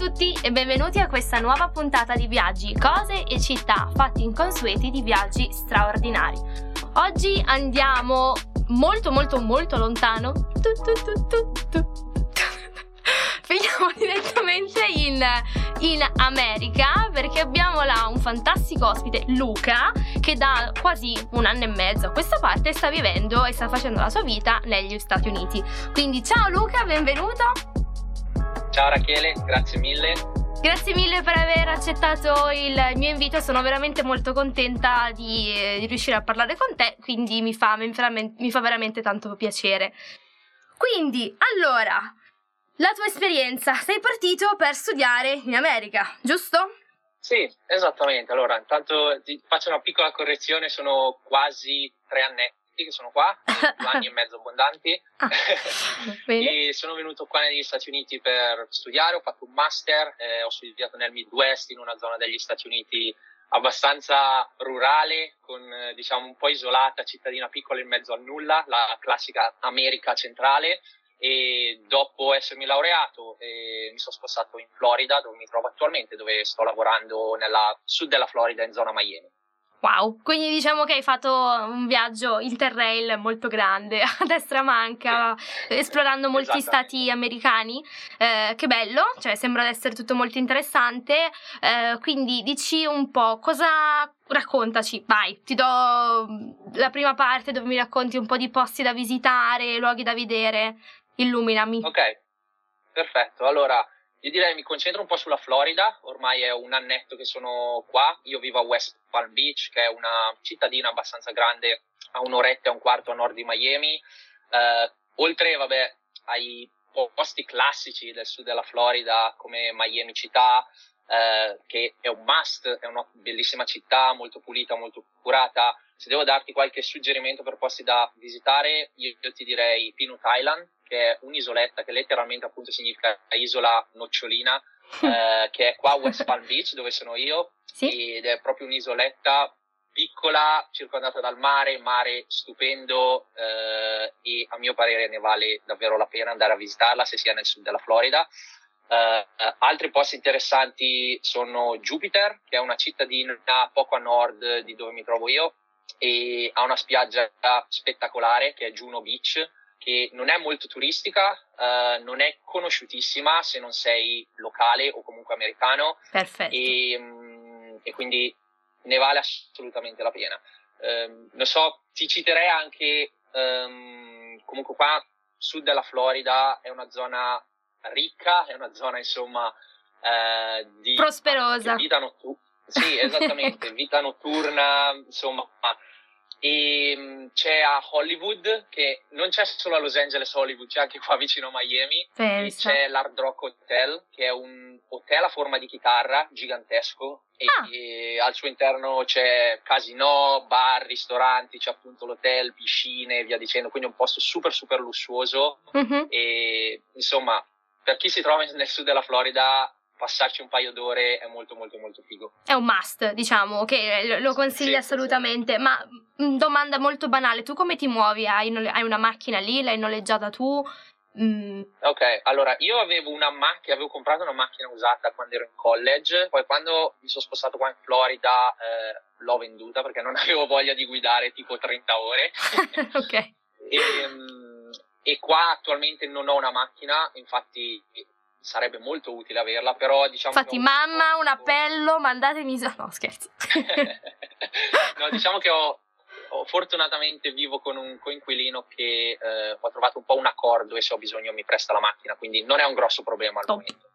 tutti e benvenuti a questa nuova puntata di viaggi, cose e città fatti inconsueti di viaggi straordinari. Oggi andiamo molto molto molto lontano. Tu, tu, tu. Finiamo direttamente in, in America perché abbiamo là un fantastico ospite, Luca, che da quasi un anno e mezzo a questa parte sta vivendo e sta facendo la sua vita negli Stati Uniti. Quindi ciao Luca, benvenuto. Ciao Rachele, grazie mille. Grazie mille per aver accettato il mio invito, sono veramente molto contenta di, di riuscire a parlare con te, quindi mi fa, mi fa veramente tanto piacere. Quindi, allora, la tua esperienza, sei partito per studiare in America, giusto? Sì, esattamente. Allora, intanto ti faccio una piccola correzione, sono quasi tre anni che sono qua, due anni e mezzo abbondanti. Ah, e sono venuto qua negli Stati Uniti per studiare, ho fatto un master, eh, ho studiato nel Midwest in una zona degli Stati Uniti abbastanza rurale, con diciamo un po' isolata, cittadina piccola in mezzo a nulla, la classica America centrale. E dopo essermi laureato eh, mi sono spostato in Florida, dove mi trovo attualmente, dove sto lavorando nella sud della Florida, in zona Miami. Wow, quindi diciamo che hai fatto un viaggio interrail molto grande a destra manca, esplorando molti stati americani. Eh, che bello, cioè sembra essere tutto molto interessante. Eh, quindi dici un po' cosa raccontaci, vai, ti do la prima parte dove mi racconti un po' di posti da visitare, luoghi da vedere. Illuminami. Ok, perfetto. Allora, io direi mi concentro un po' sulla Florida, ormai è un annetto che sono qua, io vivo a West Palm Beach, che è una cittadina abbastanza grande, a un'oretta e un quarto a nord di Miami. Eh, oltre, vabbè, ai posti classici del sud della Florida, come Miami città, eh, che è un must, è una bellissima città, molto pulita, molto curata. Se devo darti qualche suggerimento per posti da visitare, io, io ti direi Pinut Island, che è un'isoletta che letteralmente appunto significa isola nocciolina, eh, che è qua a West Palm Beach dove sono io sì. ed è proprio un'isoletta piccola, circondata dal mare, mare stupendo eh, e a mio parere ne vale davvero la pena andare a visitarla se sia nel sud della Florida. Uh, altri posti interessanti sono Jupiter, che è una cittadina poco a nord di dove mi trovo io e ha una spiaggia spettacolare che è Juno Beach, che non è molto turistica, uh, non è conosciutissima se non sei locale o comunque americano. Perfetto. E, um, e quindi ne vale assolutamente la pena. Um, non so, ti citerei anche, um, comunque qua, sud della Florida è una zona ricca, è una zona insomma uh, di... Prosperosa. Vita notturna. Sì, esattamente, vita notturna, insomma e mm, c'è a Hollywood, che non c'è solo a Los Angeles Hollywood, c'è anche qua vicino a Miami. Pensa. C'è l'Hard Rock Hotel, che è un hotel a forma di chitarra gigantesco. E, ah. e al suo interno c'è casino, bar, ristoranti, c'è appunto l'hotel, piscine e via dicendo. Quindi è un posto super, super lussuoso. Mm-hmm. E insomma, per chi si trova nel sud della Florida passarci un paio d'ore è molto molto molto figo. È un must, diciamo, che lo consigli sì, assolutamente. Sì. Ma mm, domanda molto banale, tu come ti muovi? Hai, hai una macchina lì? L'hai noleggiata tu? Mm. Ok, allora io avevo una macchina, avevo comprato una macchina usata quando ero in college, poi quando mi sono spostato qua in Florida eh, l'ho venduta perché non avevo voglia di guidare tipo 30 ore. ok. E, ehm, e qua attualmente non ho una macchina, infatti sarebbe molto utile averla, però diciamo... Infatti, mamma, un appello, mandatemi... No, scherzo. no, diciamo che ho, ho, fortunatamente vivo con un coinquilino che eh, ho trovato un po' un accordo e se ho bisogno mi presta la macchina, quindi non è un grosso problema al Top. momento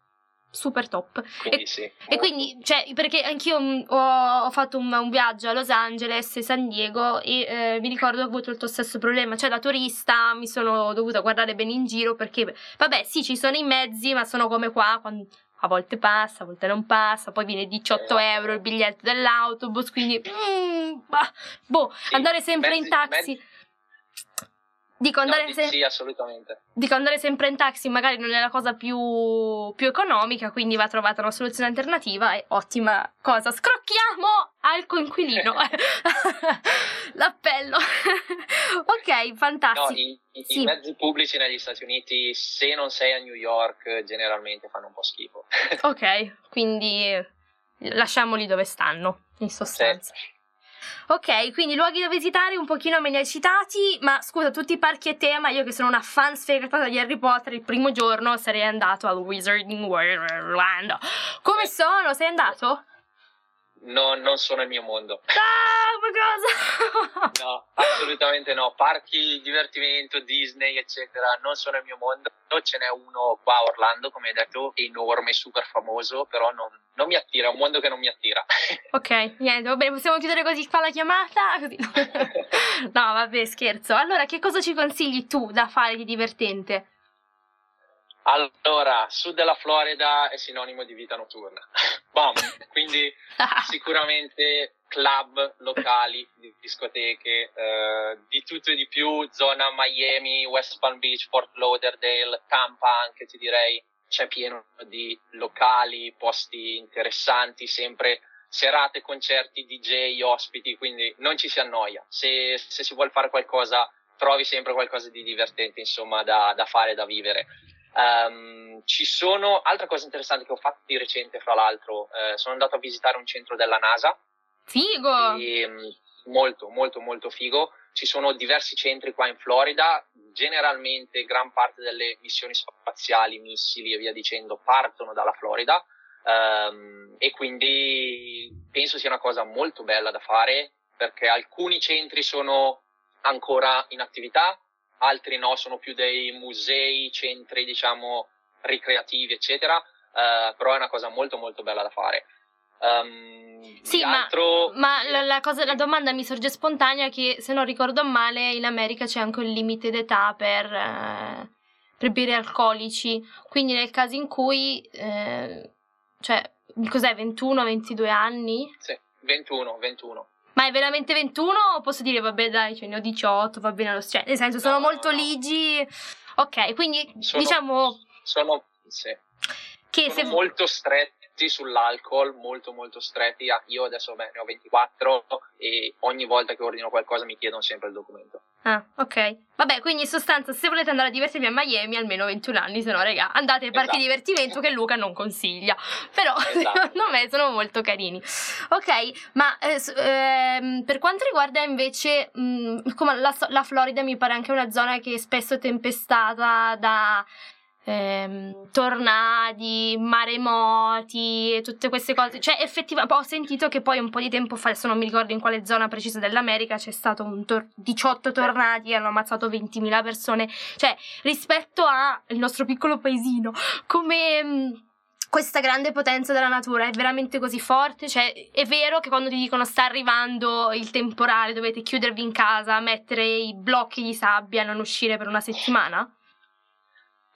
super top. Quindi e, sì. E quindi, cioè, perché anch'io mm, ho, ho fatto un, un, viaggio a Los Angeles e San Diego e eh, mi ricordo che ho avuto il tuo stesso problema. Cioè, da turista mi sono dovuta guardare bene in giro perché, vabbè, sì, ci sono i mezzi, ma sono come qua, quando a volte passa, a volte non passa, poi viene 18 euro il biglietto dell'autobus, quindi mm, bah, boh, sì, andare sempre mezzi, in taxi. Mezzi Dico andare, no, se- sì, assolutamente. dico andare sempre in taxi magari non è la cosa più, più economica, quindi va trovata una soluzione alternativa e ottima cosa. Scrocchiamo al coinquilino. L'appello. ok, No, fantastico. i, i- Sì. i mezzi pubblici negli Stati Uniti, se non sei a New York, generalmente fanno un po' schifo. Ok, quindi lasciamoli dove stanno, in sostanza. Ok, quindi luoghi da visitare un pochino me li hai citati, ma scusa, tutti i parchi e tema, io che sono una fan sfegatata di Harry Potter, il primo giorno sarei andato al Wizarding World. Come sono? Sei andato? No, non sono il mio mondo. Ah, ma cosa? No, assolutamente no. Parchi, divertimento, Disney, eccetera, non sono il mio mondo. Ce n'è uno qua a Orlando, come hai detto, enorme, super famoso, però non, non mi attira, è un mondo che non mi attira. ok, niente, va bene, possiamo chiudere così qua la chiamata? Così. no, vabbè, scherzo. Allora, che cosa ci consigli tu da fare di divertente? Allora, sud della Florida è sinonimo di vita notturna. Bam! Quindi sicuramente club locali, di- discoteche, eh, di tutto e di più, zona Miami, West Palm Beach, Fort Lauderdale, Tampa anche ti direi, c'è pieno di locali, posti interessanti, sempre serate, concerti, DJ, ospiti, quindi non ci si annoia. Se, se si vuole fare qualcosa, trovi sempre qualcosa di divertente, insomma, da, da fare, da vivere. Ehm, ci sono altre cose interessanti che ho fatto di recente, fra l'altro, eh, sono andato a visitare un centro della NASA, Figo! e, mm, molto molto molto figo. Ci sono diversi centri qua in Florida, generalmente gran parte delle missioni spaziali, missili e via dicendo partono dalla Florida ehm, e quindi penso sia una cosa molto bella da fare perché alcuni centri sono ancora in attività, altri no, sono più dei musei, centri diciamo ricreativi eccetera, eh, però è una cosa molto molto bella da fare. Ehm, Sì, ma- altro- Ma la, la cosa, la domanda mi sorge spontanea che se non ricordo male in America c'è anche un limite d'età per, eh, per birre alcolici, quindi nel caso in cui, eh, cioè, cos'è, 21, 22 anni? Sì, 21, 21. Ma è veramente 21 o posso dire, vabbè dai, cioè ne ho 18, va bene lo stesso, nel senso sono No, no, molto no. ligi, ok, quindi Sono- diciamo Sono, sì, che sono se... molto stretti sull'alcol, molto molto stretti. Ah, Io adesso beh, ne ho 24 e ogni volta che ordino qualcosa mi chiedono sempre il documento. Ah, ok. Vabbè, quindi in sostanza, se volete andare a divertirvi a Miami, almeno 21 anni, se no, raga, andate ai parchi Esatto. di divertimento che Luca non consiglia. Però, Esatto. secondo me, sono molto carini. Ok, ma eh, ehm, per quanto riguarda invece, mh, come la, la Florida mi pare anche una zona che è spesso tempestata da ehm, tornadi, maremoti tutte queste cose. Cioè, effettivamente, ho sentito che poi un po' di tempo fa, adesso non mi ricordo in quale zona precisa dell'America, c'è stato un tor- 18 tornadi, hanno ammazzato 20.000 persone. Cioè, rispetto al nostro piccolo paesino, come... mh, questa grande potenza della natura è veramente così forte? Cioè, è vero che quando ti dicono sta arrivando il temporale, dovete chiudervi in casa, mettere i blocchi di sabbia non uscire per una settimana?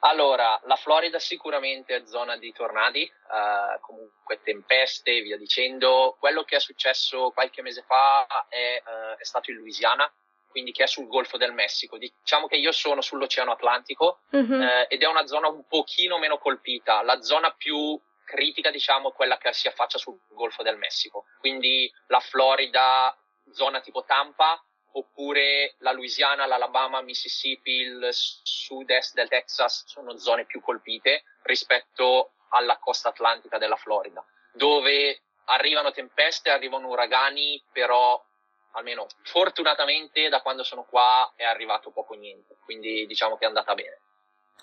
Allora, la Florida sicuramente è zona di tornadi, eh, comunque tempeste e via dicendo. Quello che è successo qualche mese fa è, eh, è stato in Louisiana, quindi che è sul Golfo del Messico. Diciamo che io sono sull'Oceano Atlantico, Mhm. eh, ed è una zona un pochino meno colpita. La zona più critica, diciamo, è quella che si affaccia sul Golfo del Messico. Quindi la Florida, zona tipo Tampa, oppure la Louisiana, l'Alabama, Mississippi, il sud-est del Texas sono zone più colpite rispetto alla costa atlantica della Florida, dove arrivano tempeste, arrivano uragani, però almeno fortunatamente da quando sono qua è arrivato poco niente, quindi diciamo che è andata bene.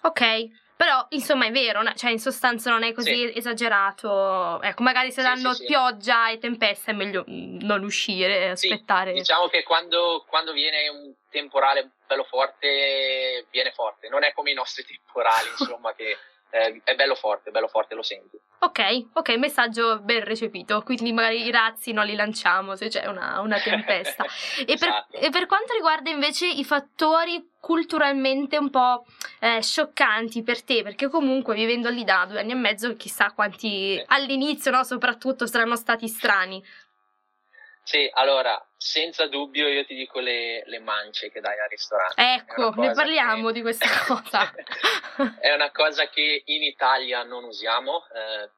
Ok, però insomma è vero, cioè in sostanza non è così esagerato. Ecco, magari se Sì, danno sì, sì. pioggia e tempesta è meglio mm, non uscire, Sì, aspettare. Diciamo che quando, quando viene un temporale bello forte, viene forte, non è come i nostri temporali, insomma, che eh, è bello forte, bello forte, lo senti. Ok, ok, messaggio ben recepito, quindi magari i razzi non li lanciamo se c'è una, una tempesta. E per, Esatto. e per quanto riguarda invece i fattori culturalmente un po' eh, scioccanti per te, perché comunque vivendo lì da due anni e mezzo, chissà quanti Sì. all'inizio, no, soprattutto saranno stati strani. Sì, allora, senza dubbio io ti dico le, le mance che dai al ristorante. Ecco, ne parliamo che... di questa cosa. è una cosa che in Italia non usiamo, eh,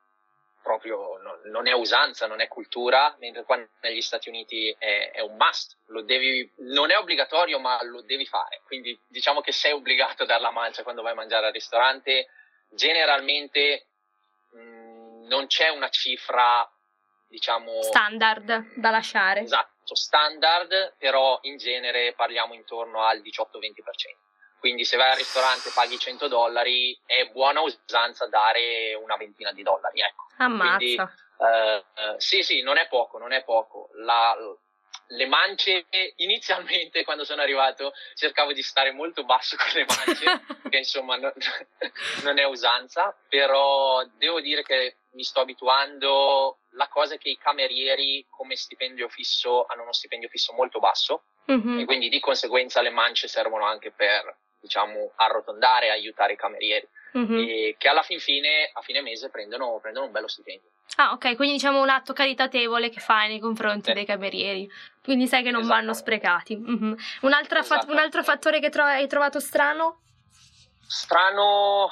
proprio non, non, è usanza, non è cultura, mentre qua negli Stati Uniti è, è un must, devi, non è obbligatorio ma lo devi fare, quindi diciamo che sei obbligato a dare la mancia quando vai a mangiare al ristorante, generalmente mh, mm, non c'è una cifra diciamo standard da lasciare. Esatto, standard, però in genere parliamo intorno al 18-20%. Quindi se vai al ristorante e paghi 100 dollari, è buona usanza dare una ventina di dollari. Ecco. Ammazza. Quindi, eh, eh, sì, sì, non è poco, non è poco. La, le mance, inizialmente quando sono arrivato cercavo di stare molto basso con le mance, che insomma non, non è usanza, però devo dire che mi sto abituando. La cosa è che i camerieri come stipendio fisso hanno uno stipendio fisso molto basso mm-hmm. e quindi di conseguenza le mance servono anche per diciamo arrotondare e aiutare i camerieri mm-hmm. che alla fin fine a fine mese prendono, prendono, un bello stipendio. Ah ok, quindi diciamo un atto caritatevole che fai nei confronti sì. dei camerieri, quindi sai che non esatto. vanno sprecati. Mm-hmm. Un, esatto. fa- un, altro fattore che tro- hai trovato strano? Strano,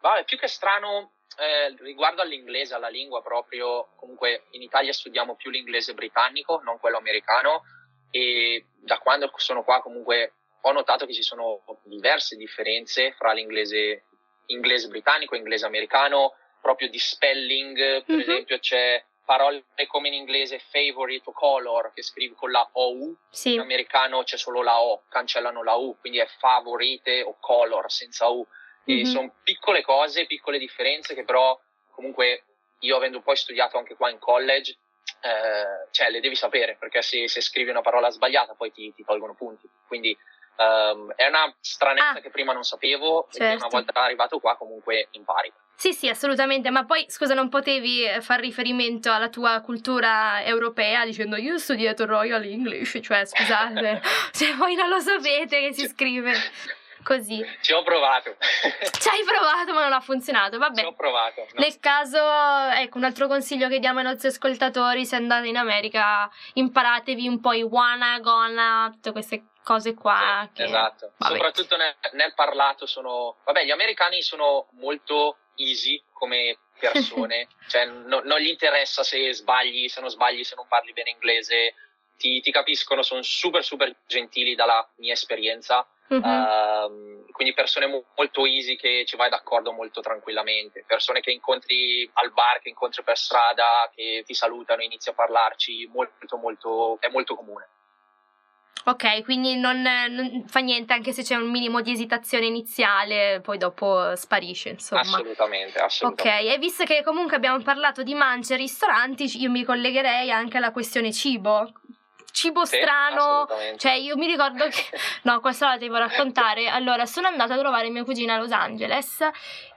vabbè, più che strano eh, riguardo all'inglese, alla lingua proprio, comunque in Italia studiamo più l'inglese britannico, non quello americano, e da quando sono qua comunque ho notato che ci sono diverse differenze fra l'inglese inglese britannico e inglese americano, proprio di spelling, per mm-hmm. esempio c'è parole come in inglese favorite o color che scrivi con la OU, sì. in americano c'è solo la O, cancellano la U, quindi è favorite o color senza U. Mm-hmm. sono piccole cose, piccole differenze che però comunque io avendo poi studiato anche qua in college, eh, cioè le devi sapere perché se, se, scrivi una parola sbagliata poi ti, ti tolgono punti. Quindi um, è una stranezza ah, che prima non sapevo certo. e una volta arrivato qua comunque impari. Sì, sì, assolutamente, ma poi scusa, non potevi far riferimento alla tua cultura europea dicendo io ho studiato Royal English, cioè scusate, se voi non lo sapete che si scrive così. Ci ho provato. Ci hai provato, ma non ha funzionato. Vabbè. Ci ho provato. No. Nel caso, ecco, un altro consiglio che diamo ai nostri ascoltatori: se andate in America, imparatevi un po' i wanna, gonna, tutte queste cose qua. Sì, che... Esatto. Vabbè. Soprattutto nel, nel parlato sono. Vabbè, gli americani sono molto easy come persone, cioè no, non gli interessa se sbagli, se non sbagli, se non parli bene inglese, ti, ti capiscono, sono super super gentili dalla mia esperienza Uh-huh. Uh, quindi persone mo- molto easy che ci vai d'accordo molto tranquillamente, persone che incontri al bar, che incontri per strada, che ti salutano, inizi a parlarci, molto molto, è molto comune. Ok, quindi non, non, fa niente anche se c'è un minimo di esitazione iniziale, poi dopo sparisce, insomma. Assolutamente, assolutamente. Ok, e visto che comunque abbiamo parlato di mance e ristoranti, io mi collegherei anche alla questione cibo cibo sì, strano. Cioè, io mi ricordo che. No, questa la devo raccontare. Allora, sono andata a trovare mia cugina a Los Angeles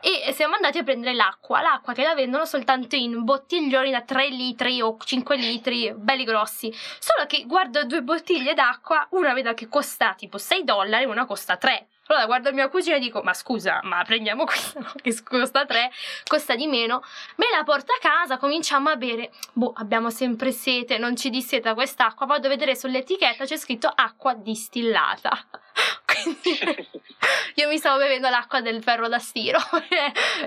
e siamo andati a prendere l'acqua. L'acqua che la vendono soltanto in bottiglioni da 3 litri o 5 litri, belli grossi. Solo che guardo due bottiglie d'acqua, una vedo che costa tipo 6 dollari, una costa 3. Allora guardo mia cugina e dico: Ma scusa, ma prendiamo questa no? che costa 3, costa di meno. Me la porto a casa, cominciamo a bere. Boh, abbiamo sempre sete, non ci disseta quest'acqua. Vado a vedere sull'etichetta c'è scritto acqua distillata. Quindi io mi stavo bevendo l'acqua del ferro da stiro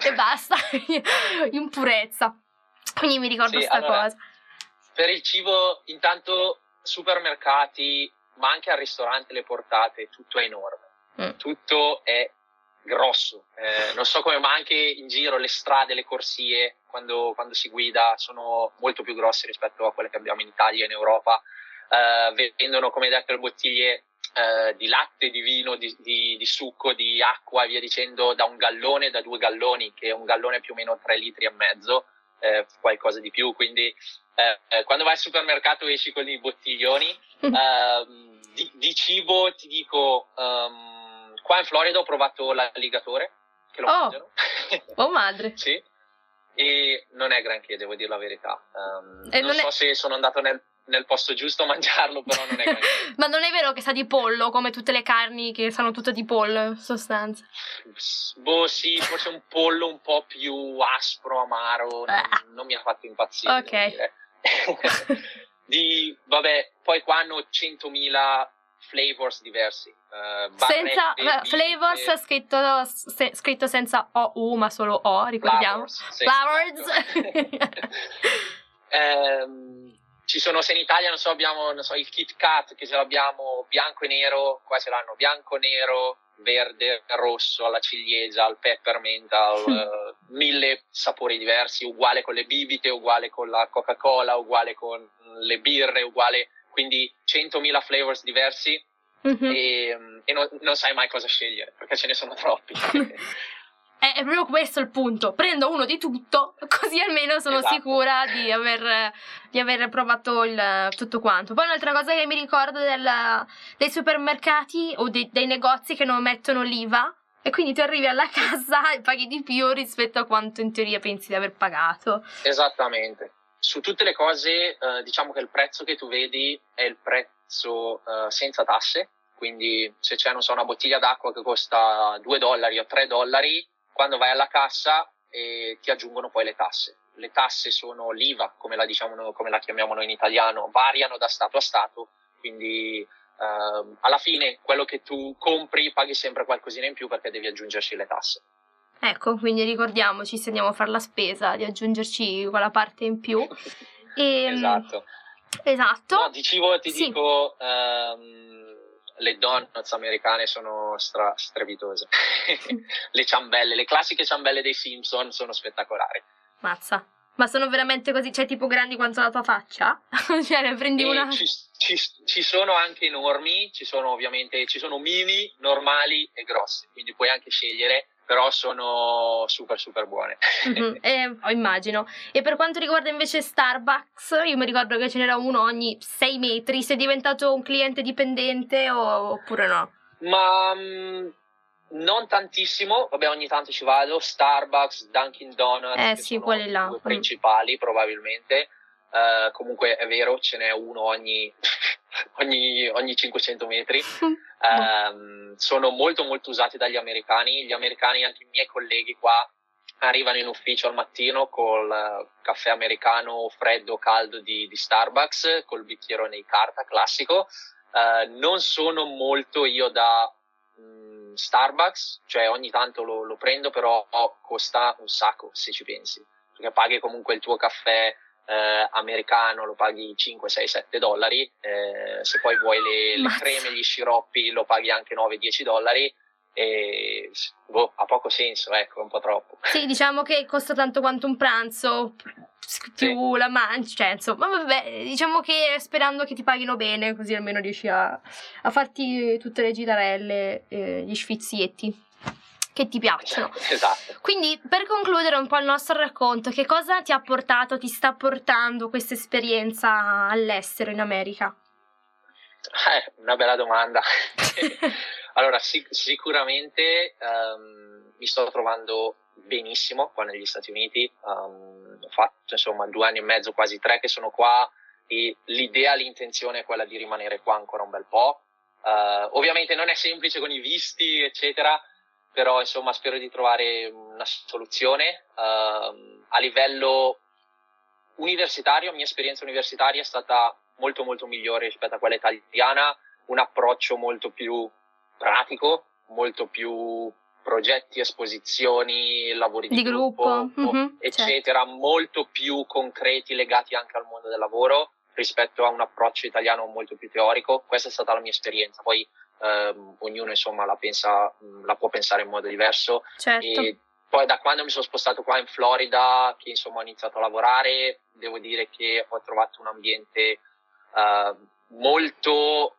e basta, in purezza. Quindi mi ricordo questa sì, allora, cosa. Per il cibo, intanto supermercati, ma anche al ristorante le portate, tutto è enorme Mm. tutto è grosso. Eh, non so come, ma anche in giro le strade, le corsie, quando, quando, si guida, sono molto più grosse rispetto a quelle che abbiamo in Italia e in Europa. Eh, vendono, come detto, le bottiglie eh, di latte, di vino, di, di, di, succo, di acqua e via dicendo, da un gallone, da due galloni, che è un gallone più o meno 3 litri e mezzo, eh, qualcosa di più. Quindi eh, eh, quando vai al supermercato esci con i bottiglioni. Ehm, di, di, cibo ti dico... Um, Qua in Florida ho provato l'alligatore, che lo oh. mangiano. oh madre! sì, e non è granché, devo dire la verità. Um, non, non, so è... se sono andato nel, nel, posto giusto a mangiarlo, però non è granché. Ma non è vero che sa di pollo, come tutte le carni che sanno tutte di pollo, in sostanza? Boh, sì, forse un pollo un po' più aspro, amaro, non, ah. non mi ha fatto impazzire. Ok. di, vabbè, poi qua hanno 100.000 flavors diversi. Uh, senza barrette, flavors e... scritto, se, scritto, senza OU ma solo O, ricordiamo. Flowers. Um, ci sono, se in Italia non so, abbiamo non so, il Kit Kat che ce l'abbiamo bianco e nero, qua ce l'hanno bianco, nero, verde, rosso, alla ciliegia, al peppermint, al, uh, mille sapori diversi, uguale con le bibite, uguale con la Coca-Cola, uguale con le birre, uguale quindi 100.000 flavors diversi mm-hmm. e, e non, non, sai mai cosa scegliere perché ce ne sono troppi. è, proprio questo il punto. Prendo uno di tutto, così almeno sono esatto. sicura di aver, di aver provato il, tutto quanto. Poi un'altra cosa che mi ricordo del, dei supermercati o dei, dei negozi che non mettono l'IVA. E quindi tu arrivi alla casa e paghi di più rispetto a quanto in teoria pensi di aver pagato. Esattamente su tutte le cose eh, diciamo che il prezzo che tu vedi è il prezzo eh, senza tasse, quindi se c'è so, una bottiglia d'acqua che costa 2 dollari o 3 dollari, quando vai alla cassa eh, ti aggiungono poi le tasse. Le tasse sono l'IVA, come la, diciamo, come la chiamiamo noi in italiano, variano da Stato a Stato, quindi ehm, alla fine quello che tu compri paghi sempre qualcosina in più perché devi aggiungerci le tasse. Ecco, quindi ricordiamoci se andiamo a fare la spesa di aggiungerci quella parte in più. E, ehm, esatto. Esatto. No, di cibo ti sì. dico, um, le donuts americane sono stra- strepitose. le ciambelle, le classiche ciambelle dei Simpson sono spettacolari. Mazza. Ma sono veramente così, cioè tipo grandi quanto la tua faccia? cioè ne prendi e una... Ci, ci, ci, sono anche enormi, ci sono ovviamente, ci sono mini, normali e grossi, quindi puoi anche scegliere però sono super super buone. mm-hmm, eh, immagino. E per quanto riguarda invece Starbucks, io mi ricordo che ce n'era uno ogni 6 metri, sei diventato un cliente dipendente o, oppure no? Ma mh, mm, non tantissimo, vabbè ogni tanto ci vado, Starbucks, Dunkin' Donuts, eh, sì, quelli là. due principali mm. probabilmente. Uh, comunque è vero, ce n'è uno ogni, ogni, ogni 500 metri. um, sono molto molto usati dagli americani. Gli americani, anche i miei colleghi qua, arrivano in ufficio al mattino col caffè americano freddo o caldo di, di, Starbucks, col bicchierone di carta classico. Uh, non sono molto io da um, Starbucks, cioè ogni tanto lo, lo prendo, però costa un sacco se ci pensi, perché paghi comunque il tuo caffè eh, americano lo paghi 5, 6, 7 dollari, eh, se poi vuoi le, le creme, gli sciroppi lo paghi anche 9, 10 dollari e boh, ha poco senso, ecco, un po' troppo. Sì, diciamo che costa tanto quanto un pranzo più sì. la mancia, cioè insomma, vabbè, diciamo che sperando che ti paghino bene, così almeno riesci a, a farti tutte le gitarelle, eh, gli sfizietti che ti piacciono. Esatto. Quindi per concludere un po' il nostro racconto, che cosa ti ha portato, ti sta portando questa esperienza all'estero in America? Eh, una bella domanda. allora, sic- sicuramente um, mi sto trovando benissimo qua negli Stati Uniti. Um, ho fatto insomma due anni e mezzo, quasi tre che sono qua e l'idea, l'intenzione è quella di rimanere qua ancora un bel po'. Uh, ovviamente non è semplice con i visti, eccetera, però insomma spero di trovare una soluzione. Uh, a livello universitario, la mia esperienza universitaria è stata molto molto migliore rispetto a quella italiana, un approccio molto più pratico, molto più progetti, esposizioni, lavori di, di gruppo, gruppo mm-hmm, eccetera, certo. molto più concreti legati anche al mondo del lavoro rispetto a un approccio italiano molto più teorico. Questa è stata la mia esperienza. Poi ehm, ognuno insomma la, pensa, la può pensare in modo diverso. Certo. E poi da quando mi sono spostato qua in Florida, che insomma ho iniziato a lavorare, devo dire che ho trovato un ambiente eh, molto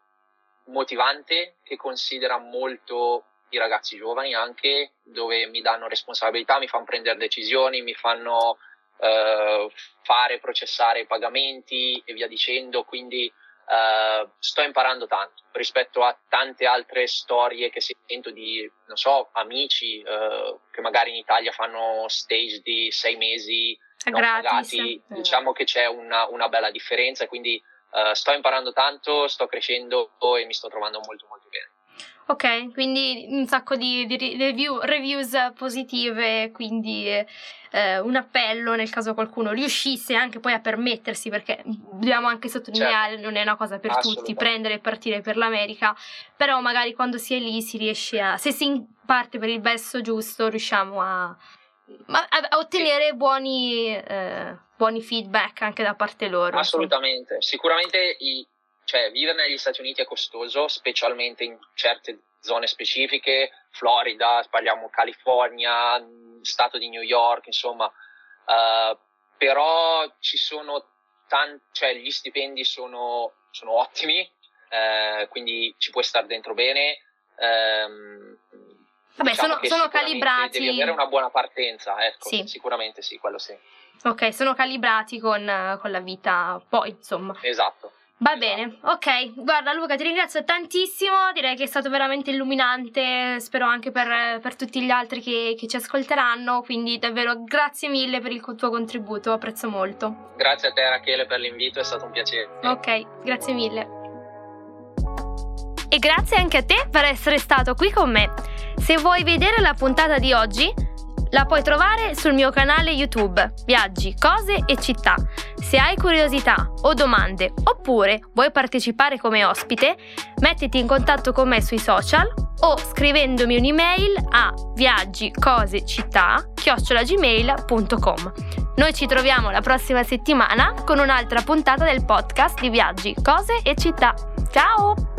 motivante, che considera molto i ragazzi giovani anche, dove mi danno responsabilità, mi fanno prendere decisioni, mi fanno eh, fare, processare i pagamenti e via dicendo, quindi Uh, sto imparando tanto rispetto a tante altre storie che sento di, non so, amici uh, che magari in Italia fanno stage di sei mesi non pagati. Diciamo che c'è una, una bella differenza, quindi uh, sto imparando tanto, sto crescendo e mi sto trovando molto molto bene. Ok, quindi un sacco di, di review, reviews positive, quindi eh, un appello nel caso qualcuno riuscisse anche poi a permettersi, perché dobbiamo anche sottolineare, certo. non è una cosa per tutti, prendere e partire per l'America, però magari quando si è lì si riesce a, se si parte per il verso giusto, riusciamo a, a, a ottenere buoni, eh, buoni feedback anche da parte loro. Assolutamente, insomma. sicuramente i cioè vivere negli Stati Uniti è costoso, specialmente in certe zone specifiche, Florida, parliamo California, stato di New York, insomma, uh, però ci sono tanti, cioè gli stipendi sono, sono ottimi, uh, quindi ci puoi stare dentro bene. Um, Vabbè, diciamo sono, sono calibrati. Devi avere una buona partenza, ecco, sì. sicuramente sì, quello sì. Ok, sono calibrati con, con la vita poi, insomma. Esatto. Va bene, ok. Guarda Luca, ti ringrazio tantissimo, direi che è stato veramente illuminante, spero anche per, per tutti gli altri che, che, ci ascolteranno, quindi davvero grazie mille per il tuo contributo, apprezzo molto. Grazie a te Rachele per l'invito, è stato un piacere. Ok, grazie mille. E grazie anche a te per essere stato qui con me. Se vuoi vedere la puntata di oggi, la puoi trovare sul mio canale YouTube Viaggi, cose e città. Se hai curiosità o domande oppure vuoi partecipare come ospite, mettiti in contatto con me sui social o scrivendomi un'email a viaggicosecittà chiocciolagmail.com. Noi ci troviamo la prossima settimana con un'altra puntata del podcast di Viaggi, cose e città. Ciao!